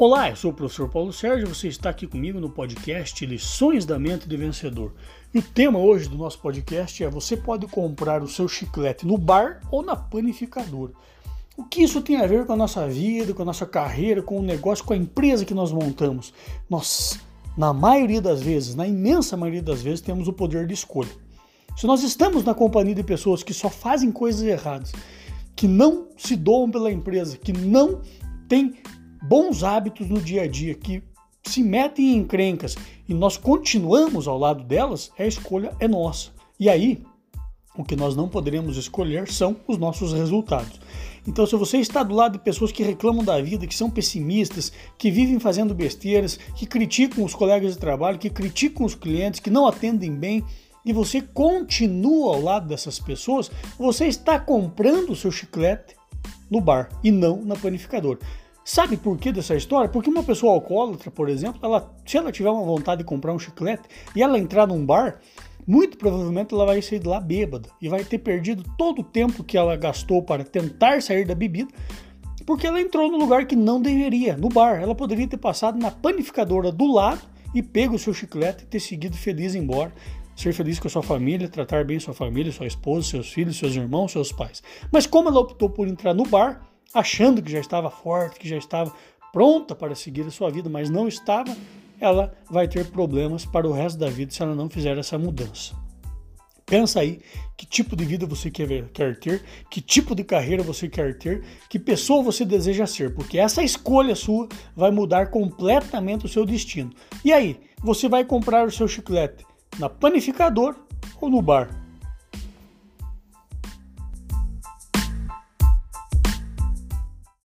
Olá, eu sou o professor Paulo Sérgio, você está aqui comigo no podcast Lições da Mente de Vencedor. E o tema hoje do nosso podcast é: você pode comprar o seu chiclete no bar ou na panificadora. O que isso tem a ver com a nossa vida, com a nossa carreira, com o negócio, com a empresa que nós montamos? Nós, na maioria das vezes, na imensa maioria das vezes, temos o poder de escolha. Se nós estamos na companhia de pessoas que só fazem coisas erradas, que não se doam pela empresa, que não têm bons hábitos no dia a dia, que se metem em encrencas e nós continuamos ao lado delas, a escolha é nossa. E aí, o que nós não poderemos escolher são os nossos resultados. Então, se você está do lado de pessoas que reclamam da vida, que são pessimistas, que vivem fazendo besteiras, que criticam os colegas de trabalho, que criticam os clientes, que não atendem bem, e você continua ao lado dessas pessoas, você está comprando o seu chiclete no bar e não na panificadora. Sabe por que dessa história? Porque uma pessoa alcoólatra, por exemplo, ela, se ela tiver uma vontade de comprar um chiclete e ela entrar num bar, muito provavelmente ela vai sair de lá bêbada e vai ter perdido todo o tempo que ela gastou para tentar sair da bebida, porque ela entrou no lugar que não deveria, no bar. Ela poderia ter passado na panificadora do lado e pego o seu chiclete e ter seguido feliz embora, ser feliz com a sua família, tratar bem sua família, sua esposa, seus filhos, seus irmãos, seus pais. Mas como ela optou por entrar no bar, achando que já estava forte, que já estava pronta para seguir a sua vida, mas não estava, ela vai ter problemas para o resto da vida se ela não fizer essa mudança. Pensa aí que tipo de vida você quer, quer ter, que tipo de carreira você quer ter, que pessoa você deseja ser, porque essa escolha sua vai mudar completamente o seu destino. E aí, você vai comprar o seu chiclete na panificadora ou no bar?